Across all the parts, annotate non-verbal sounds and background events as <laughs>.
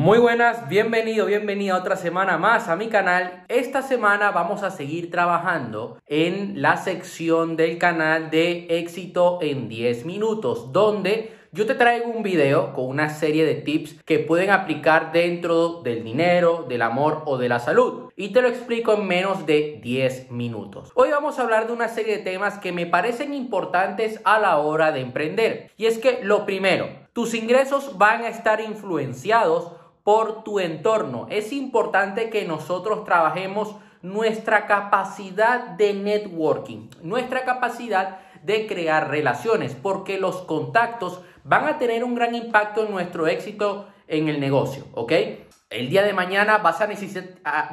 Muy buenas, bienvenido, bienvenida otra semana más a mi canal. Esta semana vamos a seguir trabajando en la sección del canal de éxito en 10 minutos, donde yo te traigo un video con una serie de tips que pueden aplicar dentro del dinero, del amor o de la salud. Y te lo explico en menos de 10 minutos. Hoy vamos a hablar de una serie de temas que me parecen importantes a la hora de emprender. Y es que lo primero, tus ingresos van a estar influenciados por tu entorno. Es importante que nosotros trabajemos nuestra capacidad de networking, nuestra capacidad de crear relaciones, porque los contactos van a tener un gran impacto en nuestro éxito en el negocio, ¿ok? El día de mañana vas a,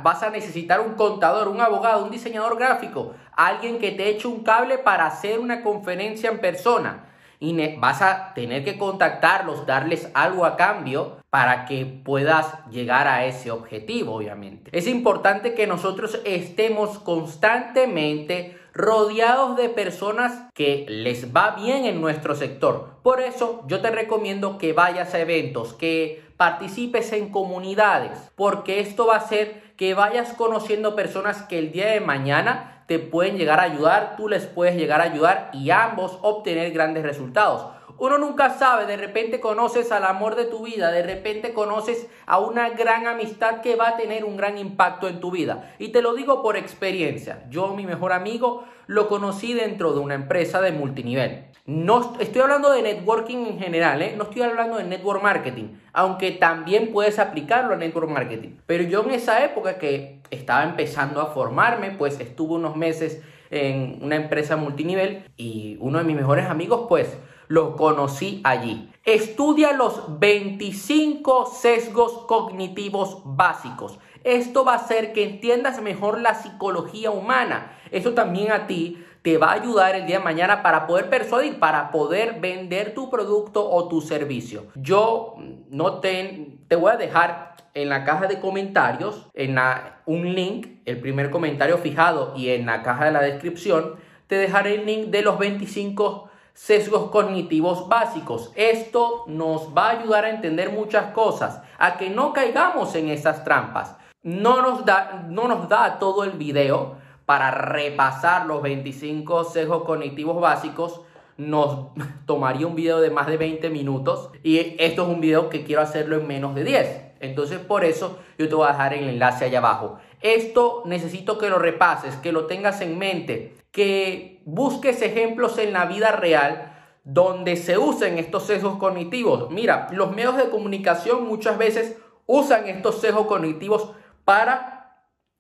vas a necesitar un contador, un abogado, un diseñador gráfico, alguien que te eche un cable para hacer una conferencia en persona y vas a tener que contactarlos, darles algo a cambio para que puedas llegar a ese objetivo, obviamente. Es importante que nosotros estemos constantemente rodeados de personas que les va bien en nuestro sector. Por eso yo te recomiendo que vayas a eventos, que participes en comunidades, porque esto va a hacer que vayas conociendo personas que el día de mañana te pueden llegar a ayudar, tú les puedes llegar a ayudar y ambos obtener grandes resultados. Uno nunca sabe, de repente conoces al amor de tu vida, de repente conoces a una gran amistad que va a tener un gran impacto en tu vida. Y te lo digo por experiencia. Yo, mi mejor amigo, lo conocí dentro de una empresa de multinivel. No estoy hablando de networking en general, ¿eh? no estoy hablando de network marketing, aunque también puedes aplicarlo a network marketing. Pero yo en esa época que estaba empezando a formarme, pues estuve unos meses en una empresa multinivel y uno de mis mejores amigos, pues lo conocí allí. Estudia los 25 sesgos cognitivos básicos. Esto va a hacer que entiendas mejor la psicología humana. Eso también a ti te va a ayudar el día de mañana para poder persuadir, para poder vender tu producto o tu servicio. Yo no te, te voy a dejar en la caja de comentarios en un link, el primer comentario fijado y en la caja de la descripción, te dejaré el link de los 25 sesgos cognitivos básicos. Esto nos va a ayudar a entender muchas cosas, a que no caigamos en esas trampas. No nos da, no nos da todo el video, para repasar los 25 sesgos cognitivos básicos nos <laughs> tomaría un video de más de 20 minutos y esto es un video que quiero hacerlo en menos de 10. Entonces por eso yo te voy a dejar el enlace allá abajo. Esto necesito que lo repases, que lo tengas en mente, que busques ejemplos en la vida real donde se usen estos sesgos cognitivos. Mira, los medios de comunicación muchas veces usan estos sesgos cognitivos para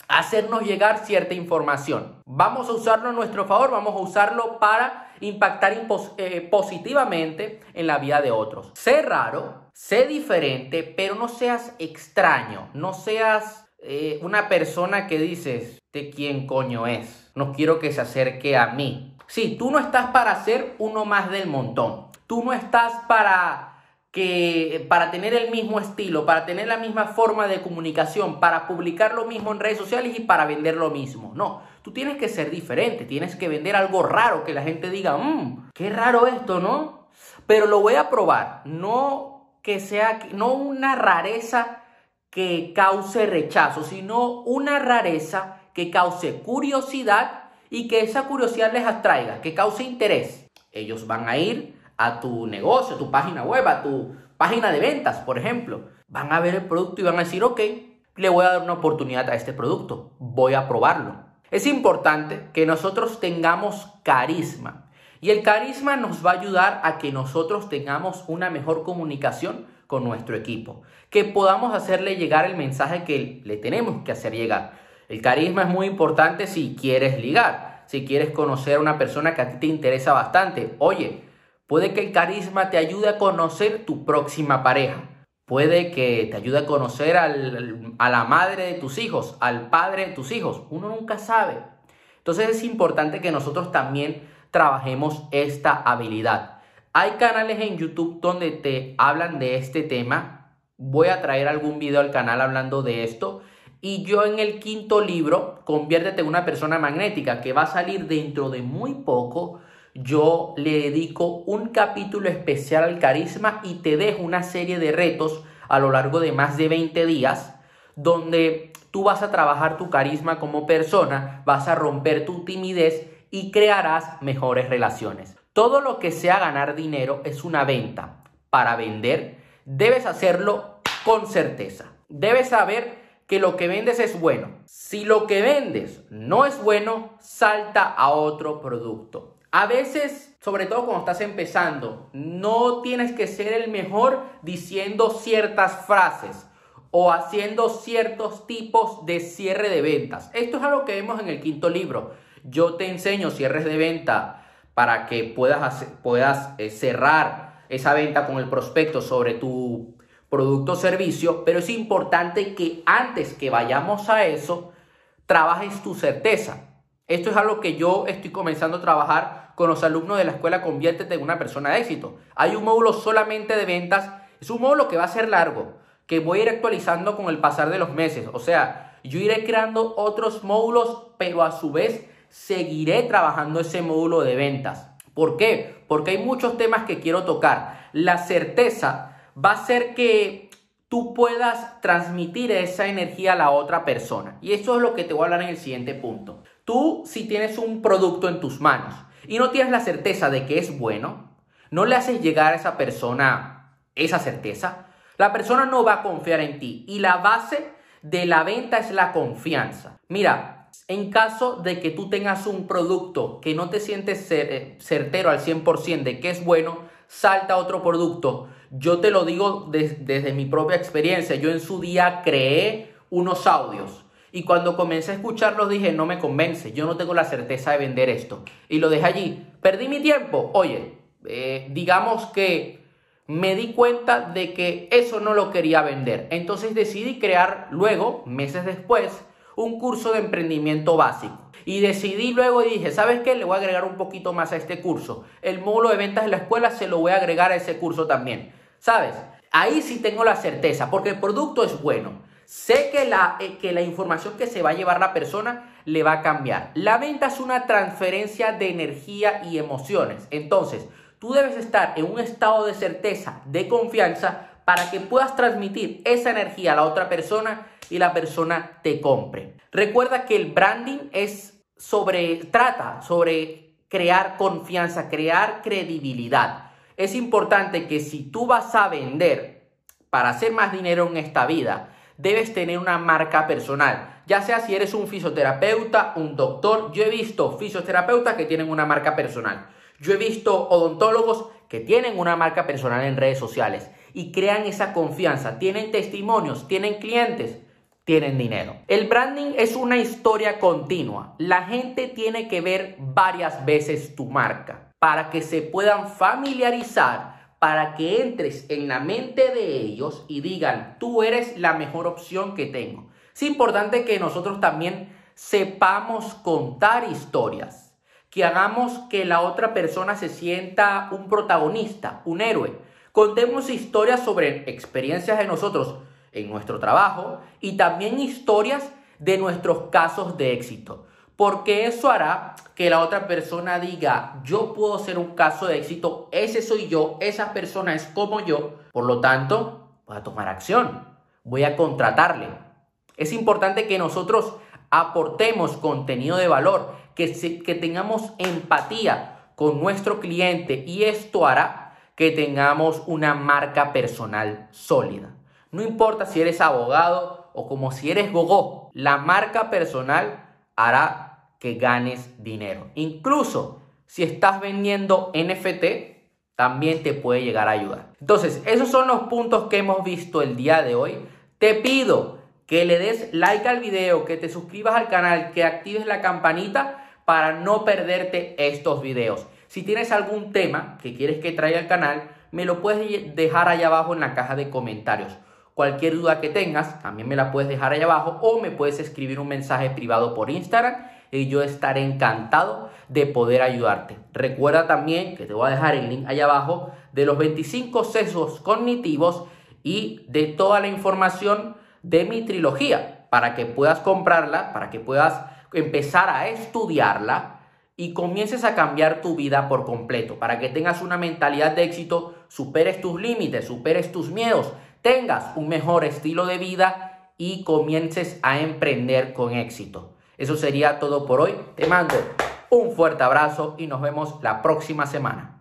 hacernos llegar cierta información. Vamos a usarlo a nuestro favor, vamos a usarlo para impactar eh, positivamente en la vida de otros. Sé raro, sé diferente, pero no seas extraño, no seas eh, una persona que dices, ¿de quién coño es? No quiero que se acerque a mí. Sí, tú no estás para ser uno más del montón. Tú no estás para que para tener el mismo estilo, para tener la misma forma de comunicación, para publicar lo mismo en redes sociales y para vender lo mismo. No, tú tienes que ser diferente, tienes que vender algo raro, que la gente diga, mmm, qué raro esto, ¿no? Pero lo voy a probar, no que sea, no una rareza que cause rechazo, sino una rareza que cause curiosidad y que esa curiosidad les atraiga, que cause interés. Ellos van a ir a tu negocio, a tu página web, a tu página de ventas, por ejemplo. Van a ver el producto y van a decir, ok, le voy a dar una oportunidad a este producto, voy a probarlo. Es importante que nosotros tengamos carisma. Y el carisma nos va a ayudar a que nosotros tengamos una mejor comunicación con nuestro equipo, que podamos hacerle llegar el mensaje que le tenemos que hacer llegar. El carisma es muy importante si quieres ligar, si quieres conocer a una persona que a ti te interesa bastante. Oye, Puede que el carisma te ayude a conocer tu próxima pareja. Puede que te ayude a conocer a la madre de tus hijos, al padre de tus hijos. Uno nunca sabe. Entonces es importante que nosotros también trabajemos esta habilidad. Hay canales en YouTube donde te hablan de este tema. Voy a traer algún video al canal hablando de esto. Y yo en el quinto libro, Conviértete en una persona magnética, que va a salir dentro de muy poco, yo le dedico un capítulo especial al carisma y te dejo una serie de retos a lo largo de más de 20 días, donde tú vas a trabajar tu carisma como persona, vas a romper tu timidez y crearás mejores relaciones. Todo lo que sea ganar dinero es una venta. Para vender, debes hacerlo con certeza. Debes saber que lo que vendes es bueno. Si lo que vendes no es bueno, salta a otro producto. A veces, sobre todo cuando estás empezando, no tienes que ser el mejor diciendo ciertas frases o haciendo ciertos tipos de cierre de ventas. Esto es algo que vemos en el quinto libro. Yo te enseño cierres de venta para que puedas, puedas eh, cerrar esa venta con el prospecto sobre tu producto o servicio, pero es importante que antes que vayamos a eso, trabajes tu certeza. Esto es algo que yo estoy comenzando a trabajar con los alumnos de la escuela Conviértete en una persona de éxito. Hay un módulo solamente de ventas, es un módulo que va a ser largo, que voy a ir actualizando con el pasar de los meses. O sea, yo iré creando otros módulos, pero a su vez seguiré trabajando ese módulo de ventas. ¿Por qué? Porque hay muchos temas que quiero tocar. La certeza va a ser que tú puedas transmitir esa energía a la otra persona. Y eso es lo que te voy a hablar en el siguiente punto. Tú, si tienes un producto en tus manos y no tienes la certeza de que es bueno, no le haces llegar a esa persona esa certeza, la persona no va a confiar en ti. Y la base de la venta es la confianza. Mira, en caso de que tú tengas un producto que no te sientes eh, certero al 100% de que es bueno, salta otro producto yo te lo digo desde mi propia experiencia. Yo en su día creé unos audios y cuando comencé a escucharlos dije, no me convence, yo no tengo la certeza de vender esto. Y lo dejé allí. Perdí mi tiempo. Oye, eh, digamos que me di cuenta de que eso no lo quería vender. Entonces decidí crear luego, meses después, un curso de emprendimiento básico. Y decidí luego y dije, ¿sabes qué? Le voy a agregar un poquito más a este curso. El módulo de ventas de la escuela se lo voy a agregar a ese curso también. ¿Sabes? Ahí sí tengo la certeza, porque el producto es bueno. Sé que la, eh, que la información que se va a llevar la persona le va a cambiar. La venta es una transferencia de energía y emociones. Entonces, tú debes estar en un estado de certeza, de confianza, para que puedas transmitir esa energía a la otra persona y la persona te compre. Recuerda que el branding es sobre, trata sobre crear confianza, crear credibilidad es importante que si tú vas a vender para hacer más dinero en esta vida, debes tener una marca personal. Ya sea si eres un fisioterapeuta, un doctor. Yo he visto fisioterapeutas que tienen una marca personal. Yo he visto odontólogos que tienen una marca personal en redes sociales y crean esa confianza. Tienen testimonios, tienen clientes, tienen dinero. El branding es una historia continua. La gente tiene que ver varias veces tu marca para que se puedan familiarizar, para que entres en la mente de ellos y digan, tú eres la mejor opción que tengo. Es importante que nosotros también sepamos contar historias, que hagamos que la otra persona se sienta un protagonista, un héroe. Contemos historias sobre experiencias de nosotros en nuestro trabajo y también historias de nuestros casos de éxito porque eso hará que la otra persona diga, yo puedo ser un caso de éxito, ese soy yo, esa persona es como yo, por lo tanto, voy a tomar acción, voy a contratarle. Es importante que nosotros aportemos contenido de valor, que, tengamos empatía con nuestro cliente y esto hará que tengamos una marca personal sólida. No importa si eres abogado o como si eres gogó, la marca personal hará que ganes dinero. Incluso si estás vendiendo NFT, también te puede llegar a ayudar. Entonces, esos son los puntos que hemos visto el día de hoy. Te pido que le des like al video, que te suscribas al canal, que actives la campanita para no perderte estos videos. Si tienes algún tema que quieres que traiga al canal, me lo puedes dejar allá abajo en la caja de comentarios. Cualquier duda que tengas, también me la puedes dejar allá abajo o me puedes escribir un mensaje privado por Instagram y yo estaré encantado de poder ayudarte. Recuerda también que te voy a dejar el link allá abajo de los 25 sesos cognitivos y de toda la información de mi trilogía para que puedas comprarla, para que puedas empezar a estudiarla y comiences a cambiar tu vida por completo, para que tengas una mentalidad de éxito, superes tus límites, superes tus miedos, tengas un mejor estilo de vida y comiences a emprender con éxito. Eso sería todo por hoy. Te mando un fuerte abrazo y nos vemos la próxima semana.